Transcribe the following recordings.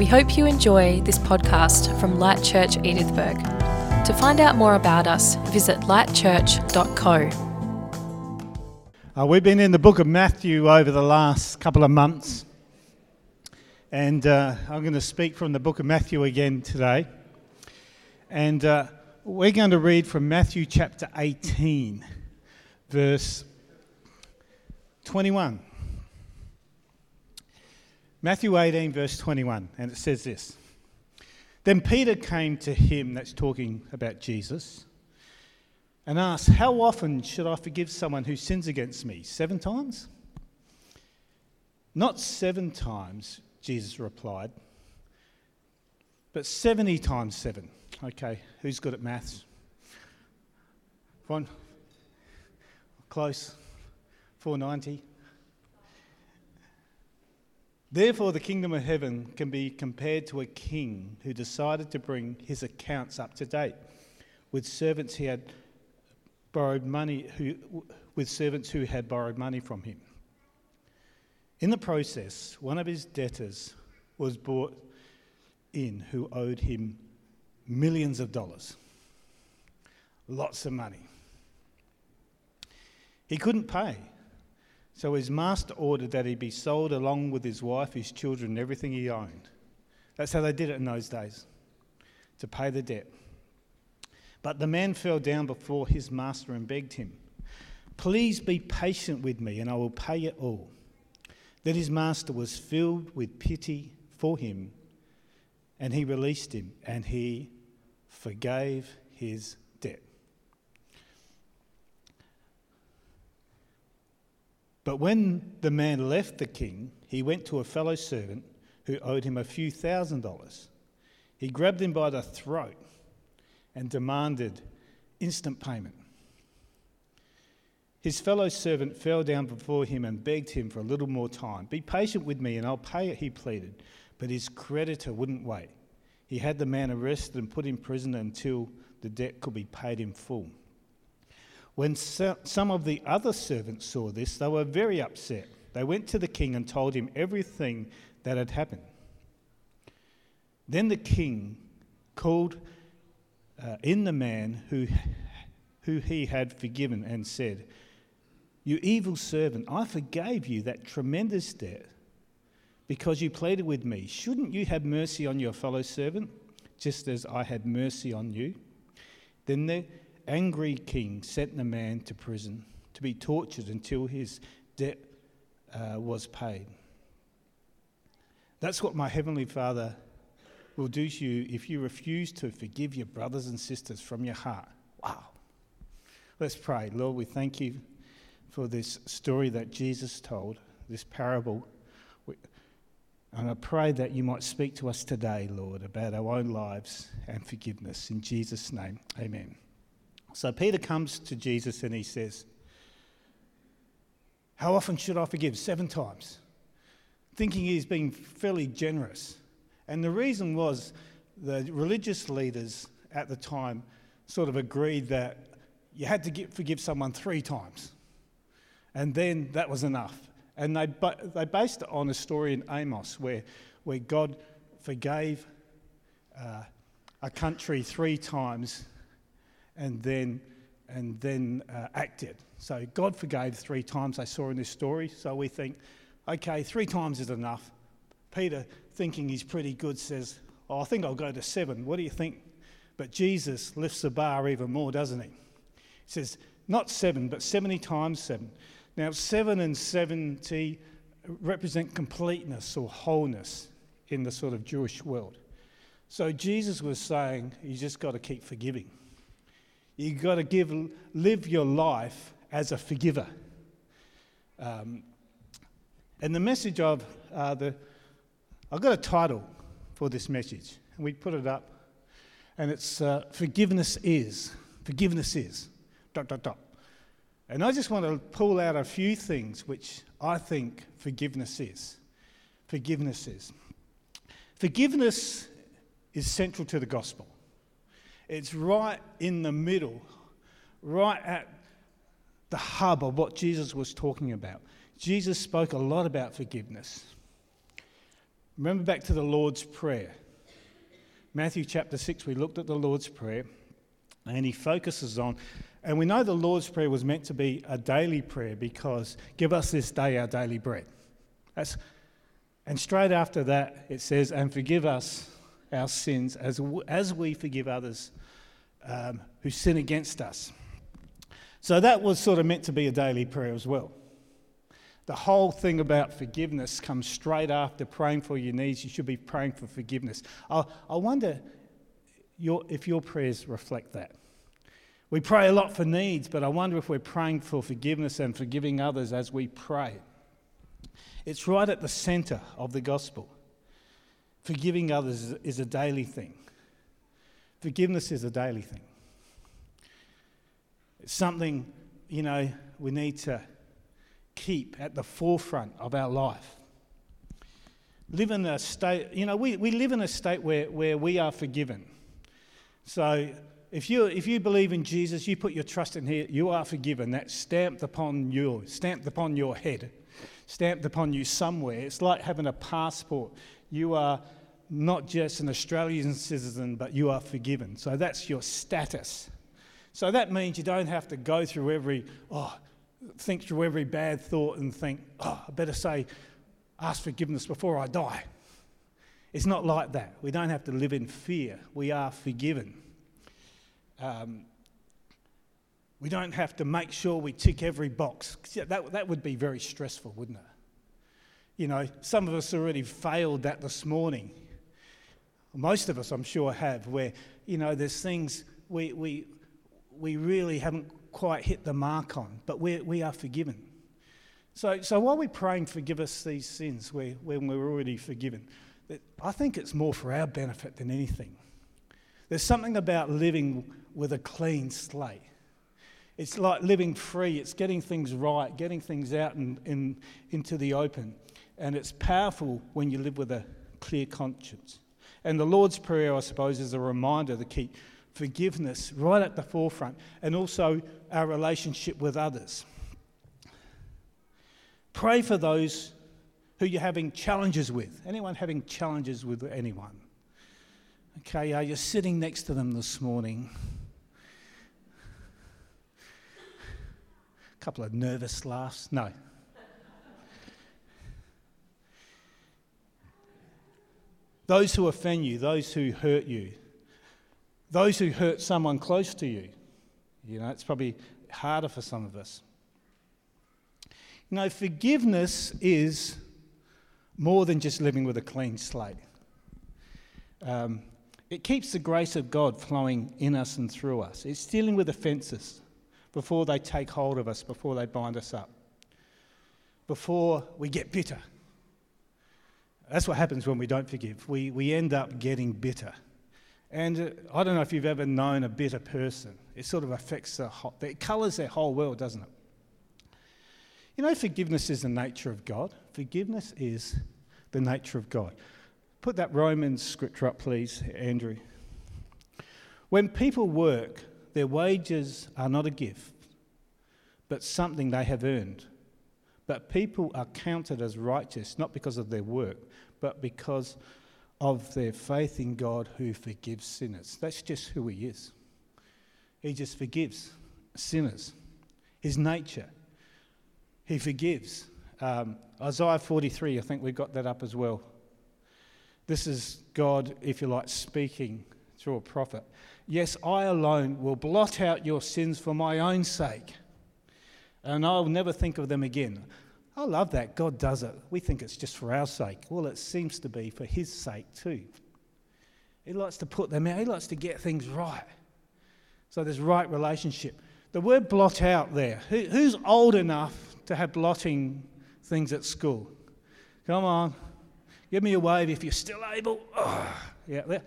We hope you enjoy this podcast from Light Church Edithburgh. To find out more about us, visit lightchurch.co. Uh, we've been in the book of Matthew over the last couple of months, and uh, I'm going to speak from the book of Matthew again today. And uh, we're going to read from Matthew chapter 18, verse 21. Matthew 18, verse 21, and it says this Then Peter came to him, that's talking about Jesus, and asked, How often should I forgive someone who sins against me? Seven times? Not seven times, Jesus replied, but 70 times seven. Okay, who's good at maths? One? Close. 490. Therefore, the kingdom of heaven can be compared to a king who decided to bring his accounts up to date with servants he had borrowed money who, with servants who had borrowed money from him. In the process, one of his debtors was brought in who owed him millions of dollars, lots of money. He couldn't pay. So his master ordered that he be sold along with his wife, his children, and everything he owned. That's how they did it in those days, to pay the debt. But the man fell down before his master and begged him, Please be patient with me, and I will pay it all. Then his master was filled with pity for him, and he released him, and he forgave his debt. But when the man left the king, he went to a fellow servant who owed him a few thousand dollars. He grabbed him by the throat and demanded instant payment. His fellow servant fell down before him and begged him for a little more time. Be patient with me and I'll pay it, he pleaded. But his creditor wouldn't wait. He had the man arrested and put in prison until the debt could be paid in full. When some of the other servants saw this, they were very upset. They went to the king and told him everything that had happened. Then the king called uh, in the man who, who he had forgiven and said, You evil servant, I forgave you that tremendous debt because you pleaded with me. Shouldn't you have mercy on your fellow servant, just as I had mercy on you? Then the angry king sent the man to prison to be tortured until his debt uh, was paid. That's what my Heavenly Father will do to you if you refuse to forgive your brothers and sisters from your heart. Wow. Let's pray. Lord, we thank you for this story that Jesus told, this parable. And I pray that you might speak to us today, Lord, about our own lives and forgiveness. In Jesus' name, amen. So Peter comes to Jesus and he says, How often should I forgive? Seven times. Thinking he's being fairly generous. And the reason was the religious leaders at the time sort of agreed that you had to get, forgive someone three times. And then that was enough. And they, they based it on a story in Amos where, where God forgave uh, a country three times and then, and then uh, acted. So God forgave three times, I saw in this story. So we think, okay, three times is enough. Peter, thinking he's pretty good, says, oh, I think I'll go to seven. What do you think? But Jesus lifts the bar even more, doesn't he? He says, not seven, but 70 times seven. Now, seven and 70 represent completeness or wholeness in the sort of Jewish world. So Jesus was saying, you just got to keep forgiving. You've got to give, live your life as a forgiver. Um, and the message of uh, the, I've got a title for this message, and we put it up, and it's uh, Forgiveness is. Forgiveness is. Dot, dot, dot. And I just want to pull out a few things which I think forgiveness is. Forgiveness is. Forgiveness is central to the gospel. It's right in the middle, right at the hub of what Jesus was talking about. Jesus spoke a lot about forgiveness. Remember back to the Lord's Prayer. Matthew chapter 6, we looked at the Lord's Prayer, and he focuses on, and we know the Lord's Prayer was meant to be a daily prayer because give us this day our daily bread. That's, and straight after that, it says, and forgive us our sins as, as we forgive others um, who sin against us. So that was sort of meant to be a daily prayer as well. The whole thing about forgiveness comes straight after praying for your needs. You should be praying for forgiveness. I, I wonder your, if your prayers reflect that. We pray a lot for needs, but I wonder if we're praying for forgiveness and forgiving others as we pray. It's right at the centre of the gospel. Forgiving others is a daily thing. Forgiveness is a daily thing. It's something, you know, we need to keep at the forefront of our life. Live in a state, you know, we, we live in a state where, where we are forgiven. So if you, if you believe in Jesus, you put your trust in Him, you are forgiven. That's stamped upon you, stamped upon your head, stamped upon you somewhere. It's like having a passport. You are not just an Australian citizen, but you are forgiven. So that's your status. So that means you don't have to go through every, oh, think through every bad thought and think, oh, I better say, ask forgiveness before I die. It's not like that. We don't have to live in fear. We are forgiven. Um, we don't have to make sure we tick every box. That, that would be very stressful, wouldn't it? You know, some of us already failed that this morning. Most of us, I'm sure, have, where, you know, there's things we, we, we really haven't quite hit the mark on, but we're, we are forgiven. So, so while we're praying, forgive us these sins where, when we're already forgiven, I think it's more for our benefit than anything. There's something about living with a clean slate. It's like living free, it's getting things right, getting things out in, in, into the open. And it's powerful when you live with a clear conscience. And the Lord's Prayer, I suppose, is a reminder to keep forgiveness right at the forefront and also our relationship with others. Pray for those who you're having challenges with. Anyone having challenges with anyone? Okay, are you sitting next to them this morning? A couple of nervous laughs. No. Those who offend you, those who hurt you, those who hurt someone close to you. You know, it's probably harder for some of us. You know, forgiveness is more than just living with a clean slate. Um, it keeps the grace of God flowing in us and through us. It's dealing with offences before they take hold of us, before they bind us up, before we get bitter. That's what happens when we don't forgive. We, we end up getting bitter. And uh, I don't know if you've ever known a bitter person. It sort of affects the whole, it colours their whole world, doesn't it? You know, forgiveness is the nature of God. Forgiveness is the nature of God. Put that Romans scripture up, please, Andrew. When people work, their wages are not a gift, but something they have earned. But people are counted as righteous not because of their work, but because of their faith in God who forgives sinners. That's just who He is. He just forgives sinners. His nature. He forgives. Um, Isaiah 43, I think we've got that up as well. This is God, if you like, speaking through a prophet. Yes, I alone will blot out your sins for my own sake, and I'll never think of them again. I love that. God does it. We think it's just for our sake. Well, it seems to be for His sake too. He likes to put them out, He likes to get things right. So there's right relationship. The word blot out there. Who, who's old enough to have blotting things at school? Come on. Give me a wave if you're still able. Oh, yeah.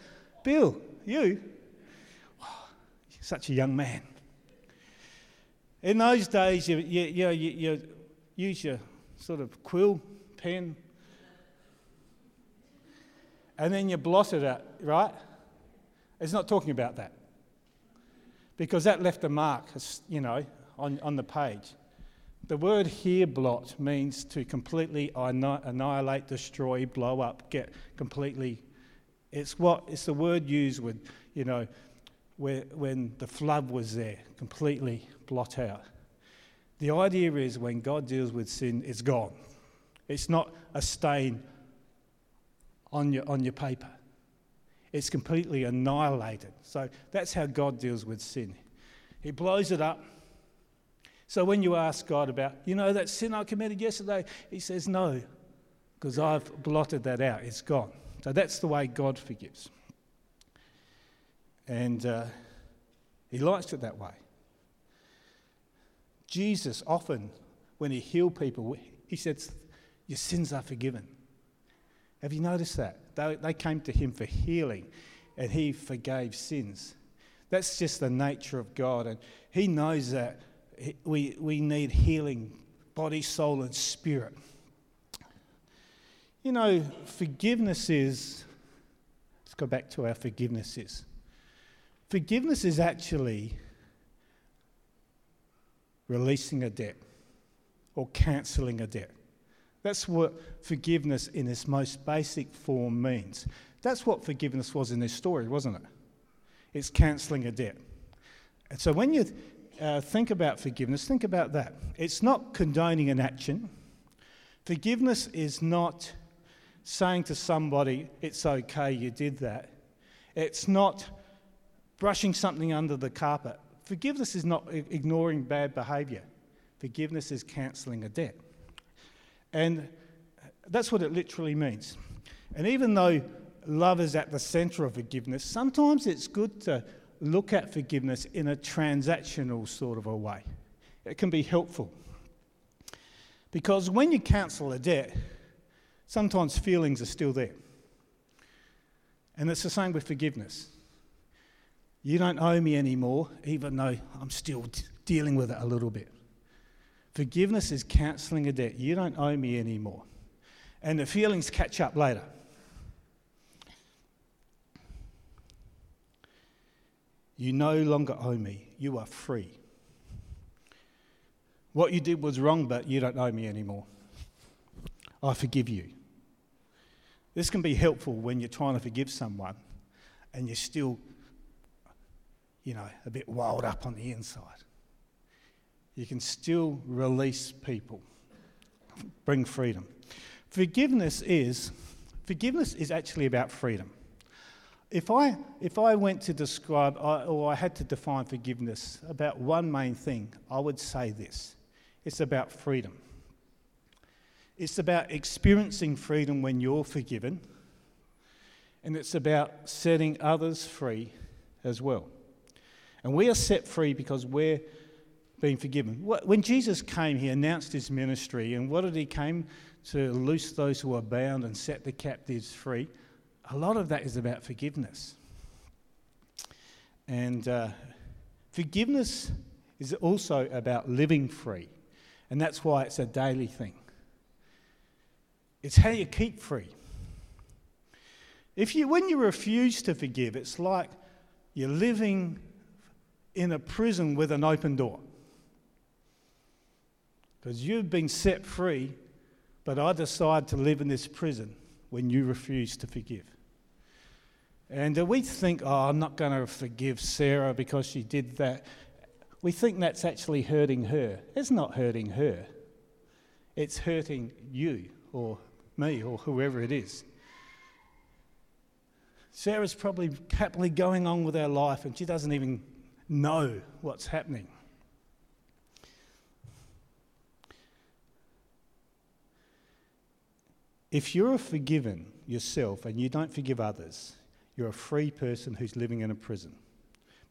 Bill, you. Oh, such a young man. In those days, you, you, you, you use your sort of quill pen, and then you blot it out, right? It's not talking about that. Because that left a mark, you know, on, on the page. The word here, blot, means to completely annihilate, destroy, blow up, get completely. It's what it's the word used with, you know, when the flood was there, completely blot out. The idea is when God deals with sin, it's gone. It's not a stain on your, on your paper, it's completely annihilated. So that's how God deals with sin. He blows it up. So when you ask God about, you know, that sin I committed yesterday, He says, no, because I've blotted that out. It's gone. So that's the way God forgives. And uh, He likes it that way. Jesus often, when he healed people, he said, Your sins are forgiven. Have you noticed that? They, they came to him for healing and he forgave sins. That's just the nature of God. And he knows that we, we need healing, body, soul, and spirit. You know, forgiveness is, let's go back to our forgiveness is. Forgiveness is actually releasing a debt or cancelling a debt. That's what forgiveness in its most basic form means. That's what forgiveness was in this story, wasn't it? It's cancelling a debt. And so when you uh, think about forgiveness, think about that. It's not condoning an action. Forgiveness is not saying to somebody, it's okay, you did that. It's not brushing something under the carpet. Forgiveness is not ignoring bad behaviour, forgiveness is cancelling a debt. And that's what it literally means. And even though love is at the centre of forgiveness, sometimes it's good to look at forgiveness in a transactional sort of a way. It can be helpful. Because when you cancel a debt, sometimes feelings are still there. And it's the same with forgiveness. You don't owe me anymore, even though I'm still dealing with it a little bit. Forgiveness is cancelling a debt. You don't owe me anymore. And the feelings catch up later. You no longer owe me. You are free. What you did was wrong, but you don't owe me anymore. I forgive you. This can be helpful when you're trying to forgive someone and you're still you know, a bit wild up on the inside. You can still release people, bring freedom. Forgiveness is forgiveness is actually about freedom. If I, if I went to describe or I had to define forgiveness about one main thing, I would say this it's about freedom. It's about experiencing freedom when you're forgiven, and it's about setting others free as well. And we are set free because we're being forgiven. When Jesus came, he announced his ministry. And what did he came? To loose those who are bound and set the captives free. A lot of that is about forgiveness. And uh, forgiveness is also about living free. And that's why it's a daily thing. It's how you keep free. If you, when you refuse to forgive, it's like you're living in a prison with an open door. Because you've been set free, but I decide to live in this prison when you refuse to forgive. And uh, we think, oh, I'm not going to forgive Sarah because she did that. We think that's actually hurting her. It's not hurting her, it's hurting you or me or whoever it is. Sarah's probably happily going on with her life and she doesn't even know what's happening. If you're forgiven yourself and you don't forgive others, you're a free person who's living in a prison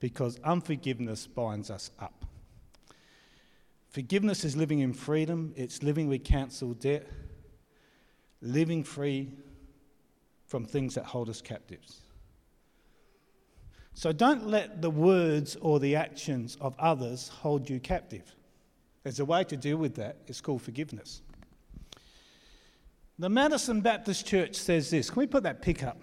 because unforgiveness binds us up. Forgiveness is living in freedom, it's living with cancelled debt, living free from things that hold us captives. So don't let the words or the actions of others hold you captive. There's a way to deal with that. It's called forgiveness. The Madison Baptist Church says this. Can we put that pick up?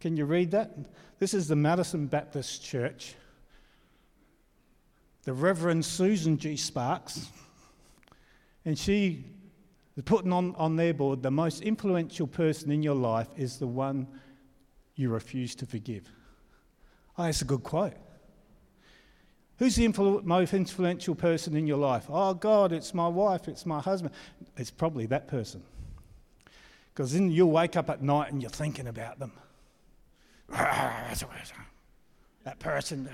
Can you read that? This is the Madison Baptist Church. the Reverend Susan G. Sparks, and she was putting on, on their board the most influential person in your life is the one you refuse to forgive. Oh, that's a good quote. Who's the influ- most influential person in your life? Oh, God, it's my wife, it's my husband. It's probably that person. Because then you'll wake up at night and you're thinking about them. That person.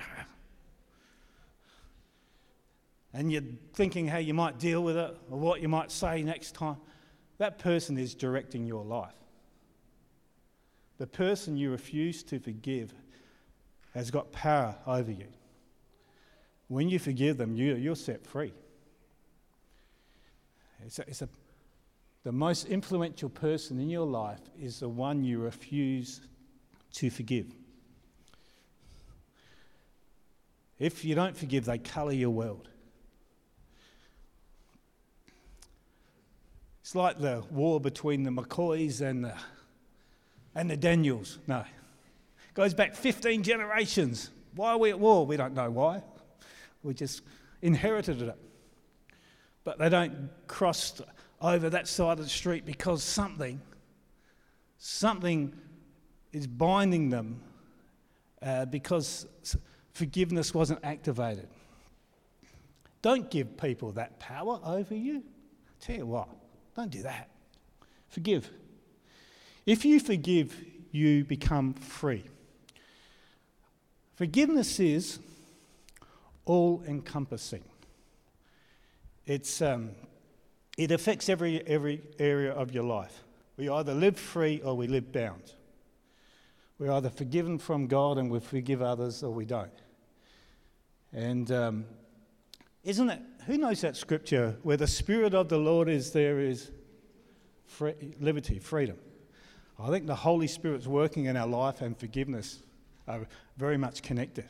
And you're thinking how you might deal with it or what you might say next time. That person is directing your life. The person you refuse to forgive has got power over you. When you forgive them, you, you're set free. It's a, it's a, the most influential person in your life is the one you refuse to forgive. If you don't forgive, they colour your world. It's like the war between the McCoys and the, and the Daniels. No. Goes back 15 generations. Why are we at war? We don't know why. We just inherited it. But they don't cross over that side of the street because something, something is binding them uh, because forgiveness wasn't activated. Don't give people that power over you. Tell you what, don't do that. Forgive. If you forgive, you become free. Forgiveness is all encompassing. It's, um, it affects every, every area of your life. We either live free or we live bound. We're either forgiven from God and we forgive others or we don't. And um, isn't it, who knows that scripture? Where the Spirit of the Lord is, there is free, liberty, freedom. I think the Holy Spirit's working in our life and forgiveness are very much connected.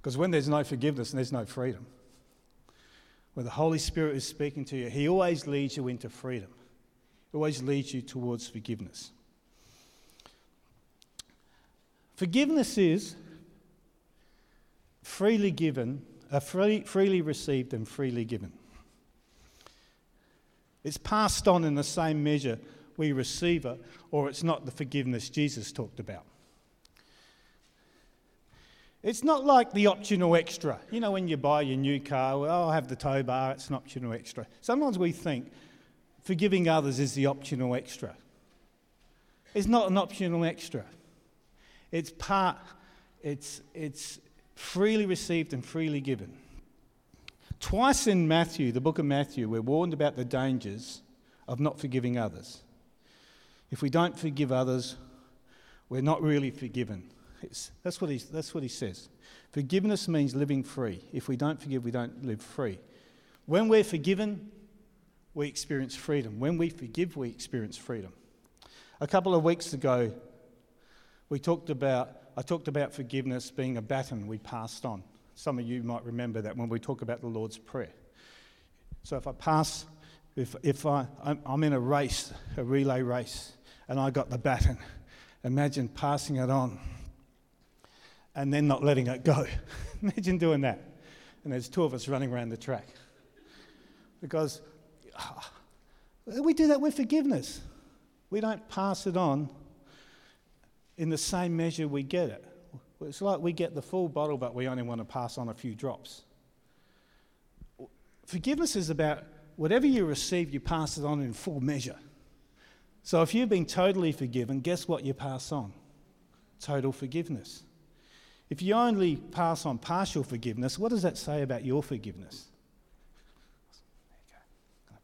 Because when there's no forgiveness, there's no freedom. When the Holy Spirit is speaking to you, He always leads you into freedom, He always leads you towards forgiveness. Forgiveness is freely given, uh, free, freely received, and freely given. It's passed on in the same measure we receive it, or it's not the forgiveness Jesus talked about. It's not like the optional extra. You know, when you buy your new car, well, I'll have the tow bar, it's an optional extra. Sometimes we think forgiving others is the optional extra. It's not an optional extra. It's part, it's, it's freely received and freely given. Twice in Matthew, the book of Matthew, we're warned about the dangers of not forgiving others. If we don't forgive others, we're not really forgiven. It's, that's, what he, that's what he says. Forgiveness means living free. If we don't forgive, we don't live free. When we're forgiven, we experience freedom. When we forgive, we experience freedom. A couple of weeks ago, we talked about, I talked about forgiveness being a baton we passed on. Some of you might remember that when we talk about the Lord's Prayer. So if I pass, if, if I, I'm, I'm in a race, a relay race, and I got the baton, imagine passing it on and then not letting it go. Imagine doing that. And there's two of us running around the track. Because oh, we do that with forgiveness. We don't pass it on in the same measure we get it. It's like we get the full bottle, but we only want to pass on a few drops. Forgiveness is about whatever you receive, you pass it on in full measure. So if you've been totally forgiven, guess what you pass on? Total forgiveness. If you only pass on partial forgiveness, what does that say about your forgiveness?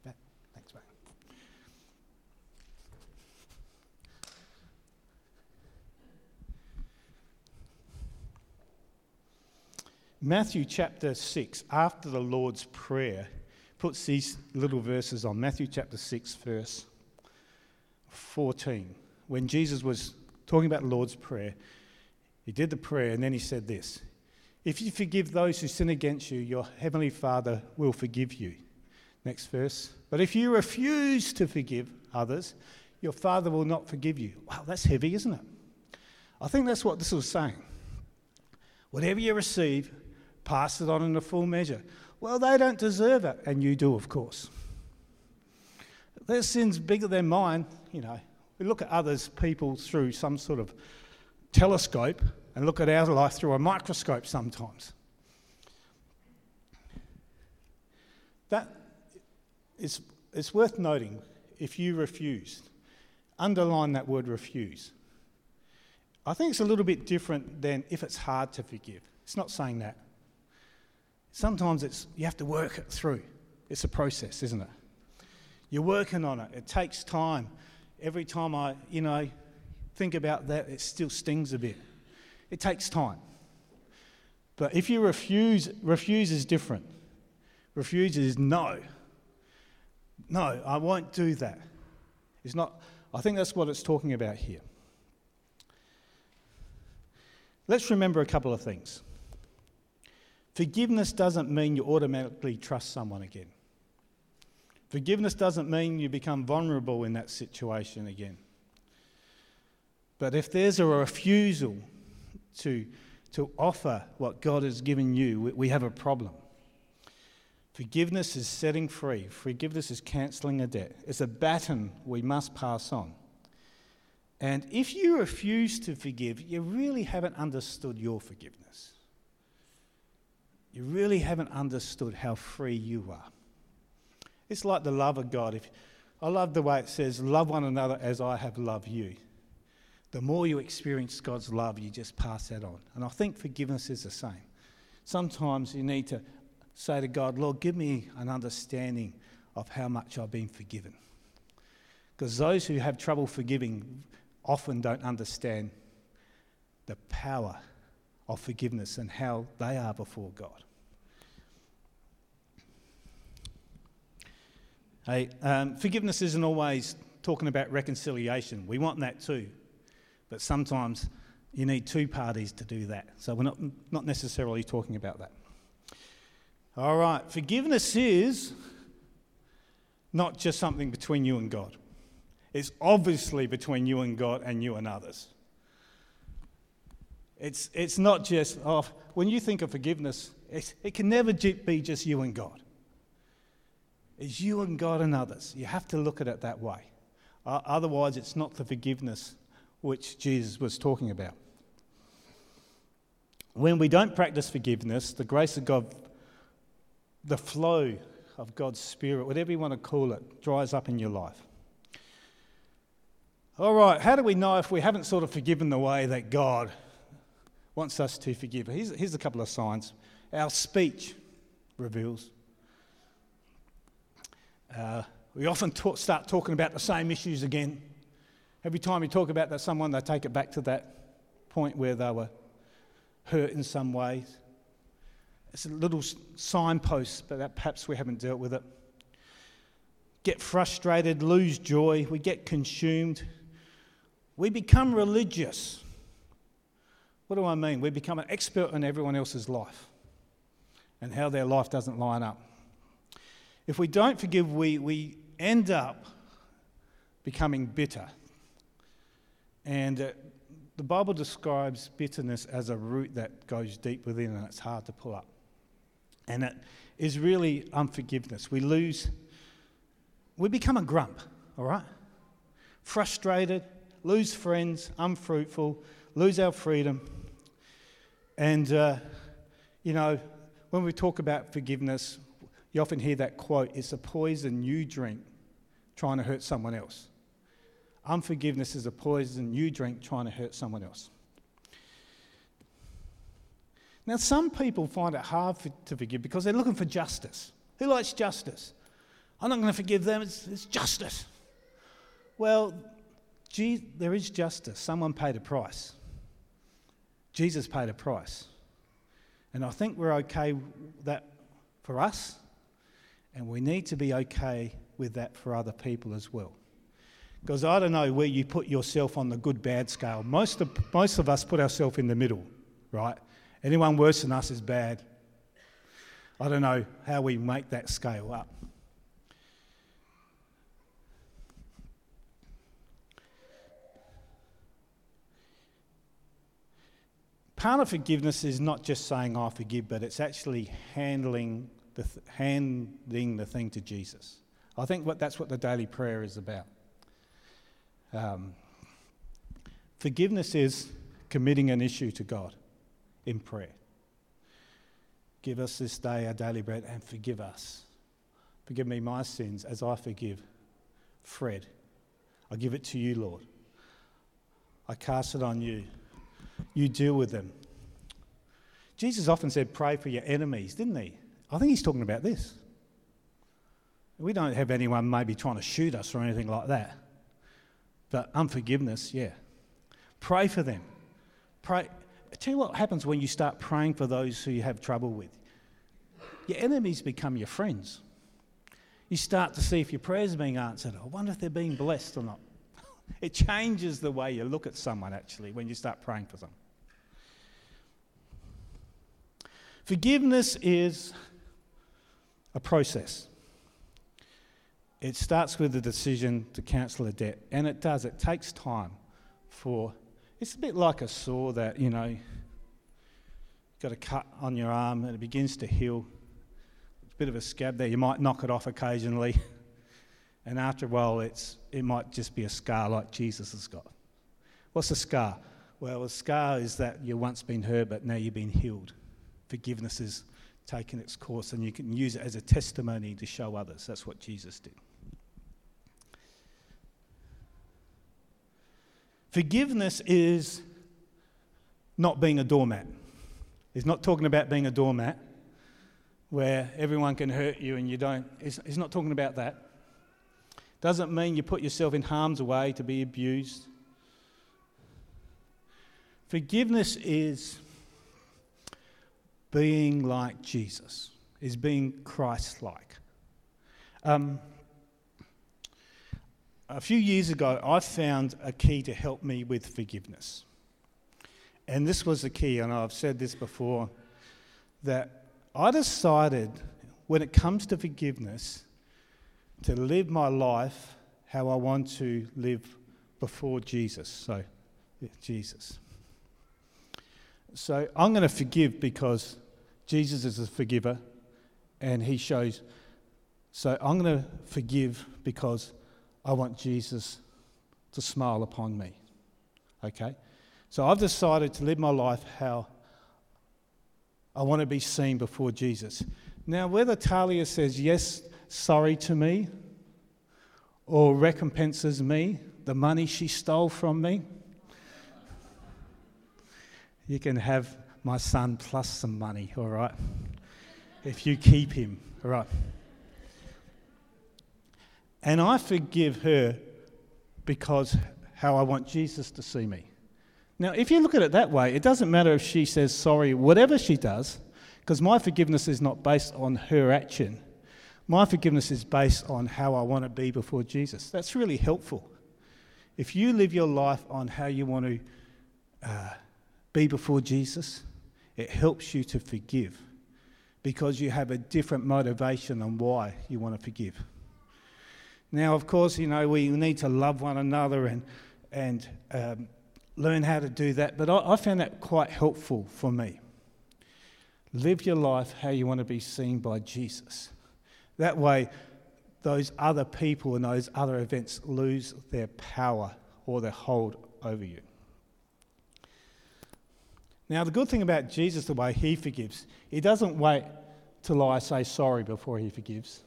Thanks, mate. Matthew chapter 6, after the Lord's Prayer, puts these little verses on. Matthew chapter 6, verse 14. When Jesus was talking about the Lord's Prayer, he did the prayer and then he said this If you forgive those who sin against you, your heavenly Father will forgive you. Next verse. But if you refuse to forgive others, your Father will not forgive you. Wow, that's heavy, isn't it? I think that's what this was saying. Whatever you receive, pass it on in a full measure. Well, they don't deserve it, and you do, of course. Their sin's bigger than mine, you know. We look at others, people, through some sort of telescope and look at our life through a microscope sometimes. That is it's worth noting if you refuse. Underline that word refuse. I think it's a little bit different than if it's hard to forgive. It's not saying that. Sometimes it's you have to work it through. It's a process, isn't it? You're working on it. It takes time. Every time I, you know, think about that, it still stings a bit. It takes time. But if you refuse, refuse is different. Refuse is no. No, I won't do that. It's not, I think that's what it's talking about here. Let's remember a couple of things. Forgiveness doesn't mean you automatically trust someone again. Forgiveness doesn't mean you become vulnerable in that situation again. But if there's a refusal to, to offer what God has given you, we, we have a problem. Forgiveness is setting free, forgiveness is cancelling a debt. It's a baton we must pass on. And if you refuse to forgive, you really haven't understood your forgiveness. You really haven't understood how free you are. It's like the love of God. If, I love the way it says, Love one another as I have loved you. The more you experience God's love, you just pass that on. And I think forgiveness is the same. Sometimes you need to say to God, Lord, give me an understanding of how much I've been forgiven. Because those who have trouble forgiving often don't understand the power of forgiveness and how they are before God. Hey, um, forgiveness isn't always talking about reconciliation. We want that too. But sometimes you need two parties to do that. So we're not, not necessarily talking about that. All right, forgiveness is not just something between you and God. It's obviously between you and God and you and others. It's, it's not just, oh, when you think of forgiveness, it can never be just you and God. It's you and God and others. You have to look at it that way. Uh, otherwise, it's not the forgiveness which Jesus was talking about. When we don't practice forgiveness, the grace of God, the flow of God's Spirit, whatever you want to call it, dries up in your life. All right, how do we know if we haven't sort of forgiven the way that God wants us to forgive? Here's, here's a couple of signs. Our speech reveals. Uh, we often talk, start talking about the same issues again. Every time we talk about that someone, they take it back to that point where they were hurt in some ways. It's a little signpost, but that perhaps we haven't dealt with it. Get frustrated, lose joy, we get consumed we become religious. What do I mean? We become an expert in everyone else's life and how their life doesn't line up. If we don't forgive, we, we end up becoming bitter. And uh, the Bible describes bitterness as a root that goes deep within and it's hard to pull up. And it is really unforgiveness. We lose, we become a grump, all right? Frustrated, lose friends, unfruitful, lose our freedom. And, uh, you know, when we talk about forgiveness, you often hear that quote it's a poison you drink trying to hurt someone else. Unforgiveness is a poison you drink trying to hurt someone else. Now, some people find it hard for, to forgive because they're looking for justice. Who likes justice? I'm not going to forgive them, it's, it's justice. Well, there is justice. Someone paid a price. Jesus paid a price. And I think we're okay that for us, and we need to be okay with that for other people as well. Because I don't know where you put yourself on the good bad scale. Most of, most of us put ourselves in the middle, right? Anyone worse than us is bad. I don't know how we make that scale up. part of forgiveness is not just saying I forgive, but it's actually handling the, th- handing the thing to Jesus. I think what, that's what the daily prayer is about. Um, forgiveness is committing an issue to God in prayer. Give us this day our daily bread and forgive us. Forgive me my sins as I forgive Fred. I give it to you, Lord. I cast it on you. You deal with them. Jesus often said, Pray for your enemies, didn't he? I think he's talking about this. We don't have anyone maybe trying to shoot us or anything like that. But unforgiveness, yeah. Pray for them. Pray. Tell you what happens when you start praying for those who you have trouble with. Your enemies become your friends. You start to see if your prayers are being answered. I wonder if they're being blessed or not. It changes the way you look at someone actually when you start praying for them. Forgiveness is a process. It starts with the decision to cancel a debt, and it does. It takes time for. It's a bit like a sore that you know. Got a cut on your arm, and it begins to heal. It's a bit of a scab there. You might knock it off occasionally, and after a while, it's it might just be a scar like Jesus has got. What's a scar? Well, a scar is that you've once been hurt, but now you've been healed. Forgiveness is taken its course, and you can use it as a testimony to show others. That's what Jesus did. Forgiveness is not being a doormat. He's not talking about being a doormat where everyone can hurt you and you don't. He's, not talking about that. Doesn't mean you put yourself in harm's way to be abused. Forgiveness is being like Jesus, is being Christ like. Um, a few years ago, I found a key to help me with forgiveness. And this was the key, and I've said this before that I decided when it comes to forgiveness to live my life how I want to live before Jesus. So, Jesus. So I'm going to forgive because Jesus is a forgiver and he shows. So I'm going to forgive because I want Jesus to smile upon me. Okay? So I've decided to live my life how I want to be seen before Jesus. Now, whether Talia says yes, sorry to me, or recompenses me the money she stole from me, you can have my son plus some money, all right? If you keep him, all right? And I forgive her because how I want Jesus to see me. Now, if you look at it that way, it doesn't matter if she says sorry, whatever she does, because my forgiveness is not based on her action. My forgiveness is based on how I want to be before Jesus. That's really helpful. If you live your life on how you want to uh, be before Jesus, it helps you to forgive because you have a different motivation on why you want to forgive. Now, of course, you know, we need to love one another and, and um, learn how to do that, but I, I found that quite helpful for me. Live your life how you want to be seen by Jesus. That way, those other people and those other events lose their power or their hold over you. Now, the good thing about Jesus, the way he forgives, he doesn't wait till I say sorry before he forgives.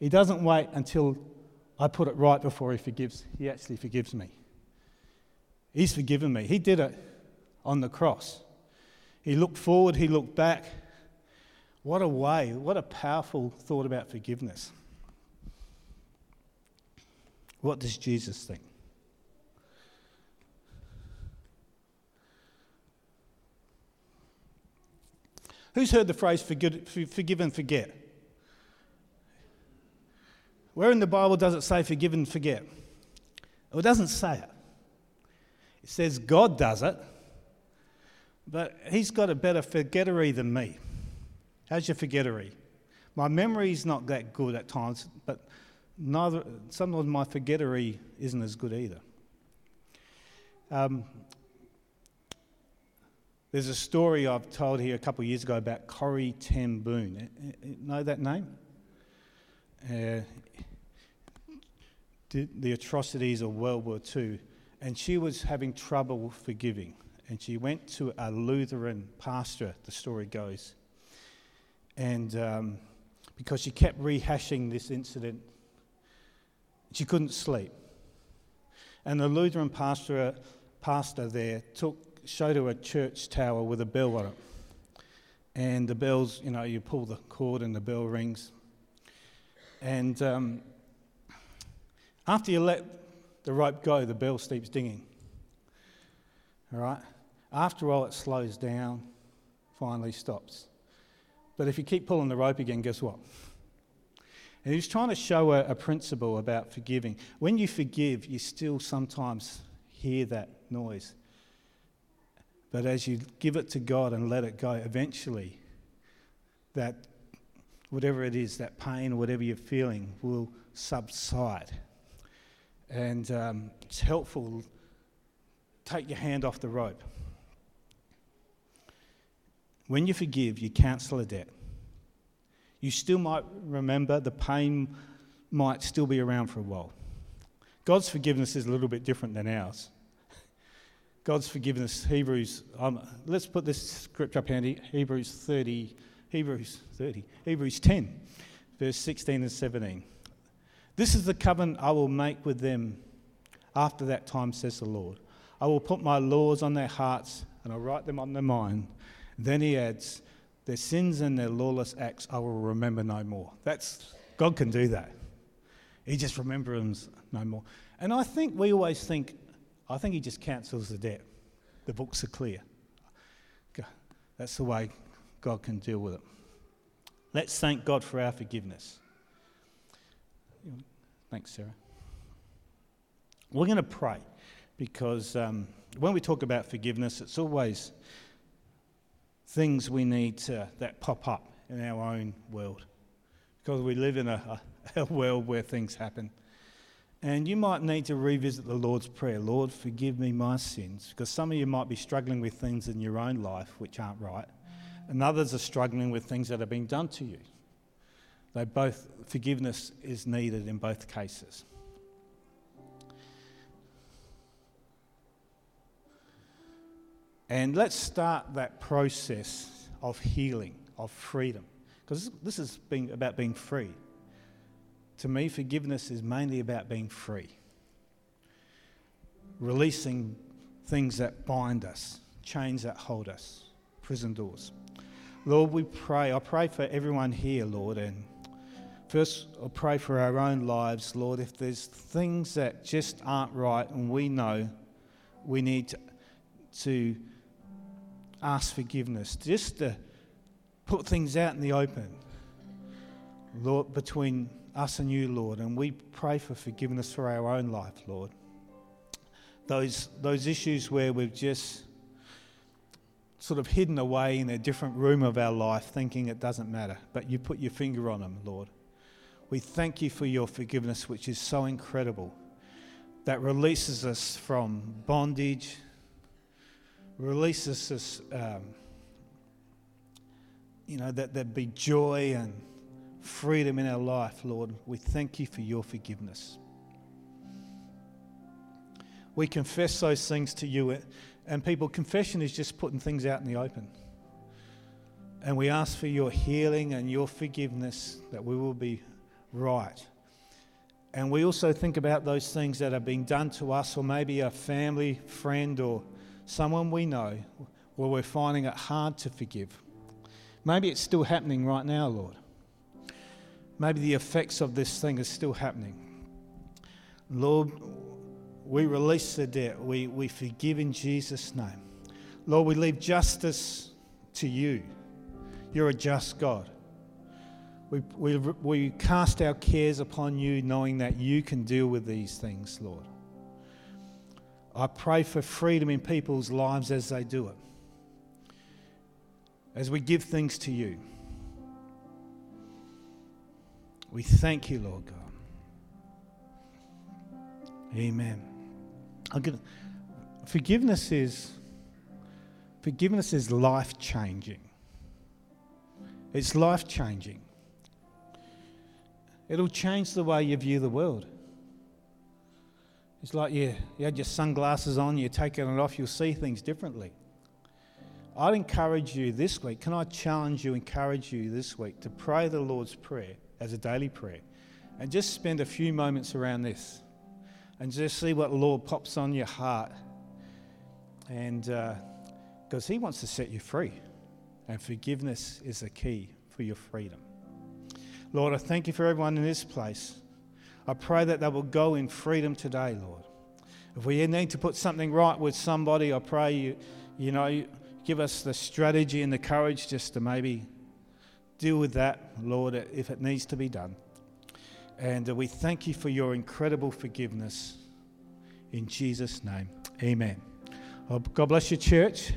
He doesn't wait until I put it right before he forgives. He actually forgives me. He's forgiven me. He did it on the cross. He looked forward, he looked back. What a way, what a powerful thought about forgiveness. What does Jesus think? Who's heard the phrase forgive and forget? Where in the Bible does it say forgive and forget? Well, it doesn't say it. It says God does it, but He's got a better forgettery than me. How's your forgettery? My memory's not that good at times, but neither, sometimes my forgettery isn't as good either. Um, There's a story I've told here a couple of years ago about Corrie Ten Boom. Know that name? Uh, the atrocities of World War II, and she was having trouble forgiving. And she went to a Lutheran pastor, the story goes, and um, because she kept rehashing this incident, she couldn't sleep. And the Lutheran pastor, pastor there took, showed her a church tower with a bell on it. And the bells, you know, you pull the cord and the bell rings. And um, after you let the rope go, the bell keeps dinging. All right? After a while, it slows down, finally stops. But if you keep pulling the rope again, guess what? And he's trying to show a, a, principle about forgiving. When you forgive, you still sometimes hear that noise. But as you give it to God and let it go, eventually, that whatever it is, that pain, whatever you're feeling, will subside. And um, it's helpful. Take your hand off the rope. When you forgive, you cancel a debt. You still might remember, the pain might still be around for a while. God's forgiveness is a little bit different than ours. God's forgiveness, Hebrews, um, let's put this script up handy, Hebrews 30, Hebrews 30, Hebrews 10, verse 16 and 17. This is the covenant I will make with them after that time, says the Lord. I will put my laws on their hearts and I'll write them on their mind. Then he adds, their sins and their lawless acts I will remember no more. That's God can do that. He just remembers no more. And I think we always think, I think he just cancels the debt. The books are clear. That's the way God can deal with it. Let's thank God for our forgiveness. Thanks, Sarah. We're going to pray because um, when we talk about forgiveness, it's always things we need to, that pop up in our own world because we live in a, a, a world where things happen. And you might need to revisit the Lord's Prayer Lord, forgive me my sins. Because some of you might be struggling with things in your own life which aren't right, and others are struggling with things that have been done to you. They both, forgiveness is needed in both cases. And let's start that process of healing, of freedom, because this is being about being free. To me, forgiveness is mainly about being free, releasing things that bind us, chains that hold us, prison doors. Lord, we pray. I pray for everyone here, Lord, and first I pray for our own lives, Lord. If there's things that just aren't right and we know we need to, to ask forgiveness, just to put things out in the open, Lord, between us and you, Lord. And we pray for forgiveness for our own life, Lord. Those, those issues where we've just sort of hidden away in a different room of our life, thinking it doesn't matter, but you put your finger on them, Lord. We thank you for your forgiveness, which is so incredible, that releases us from bondage, releases us, um, you know, that there be joy and freedom in our life, Lord. We thank you for your forgiveness. We confess those things to you, and people, confession is just putting things out in the open. And we ask for your healing and your forgiveness that we will be right. And we also think about those things that are being done to us, or maybe a family, friend, or someone we know where we're finding it hard to forgive. Maybe it's still happening right now, Lord. Maybe the effects of this thing is still happening. Lord, we release the debt. We, we forgive in Jesus' name. Lord, we leave justice to you. You're a just God. We, we, we cast our cares upon you, knowing that you can deal with these things, Lord. I pray for freedom in people's lives as they do it. As we give things to you, we thank you, Lord God. Amen. Forgiveness is Forgiveness is life changing. It's life changing. It'll change the way you view the world. It's like you, you had your sunglasses on, you're taking it off, you'll see things differently. I'd encourage you this week, can I challenge you, encourage you this week to pray the Lord's Prayer as a daily prayer and just spend a few moments around this and just see what the Lord pops on your heart. And because uh, He wants to set you free, and forgiveness is the key for your freedom. Lord, I thank you for everyone in this place. I pray that they will go in freedom today, Lord. If we need to put something right with somebody, I pray you, you know, give us the strategy and the courage just to maybe deal with that, Lord, if it needs to be done. And uh, we thank you for your incredible forgiveness. In Jesus' name, amen. God bless your church.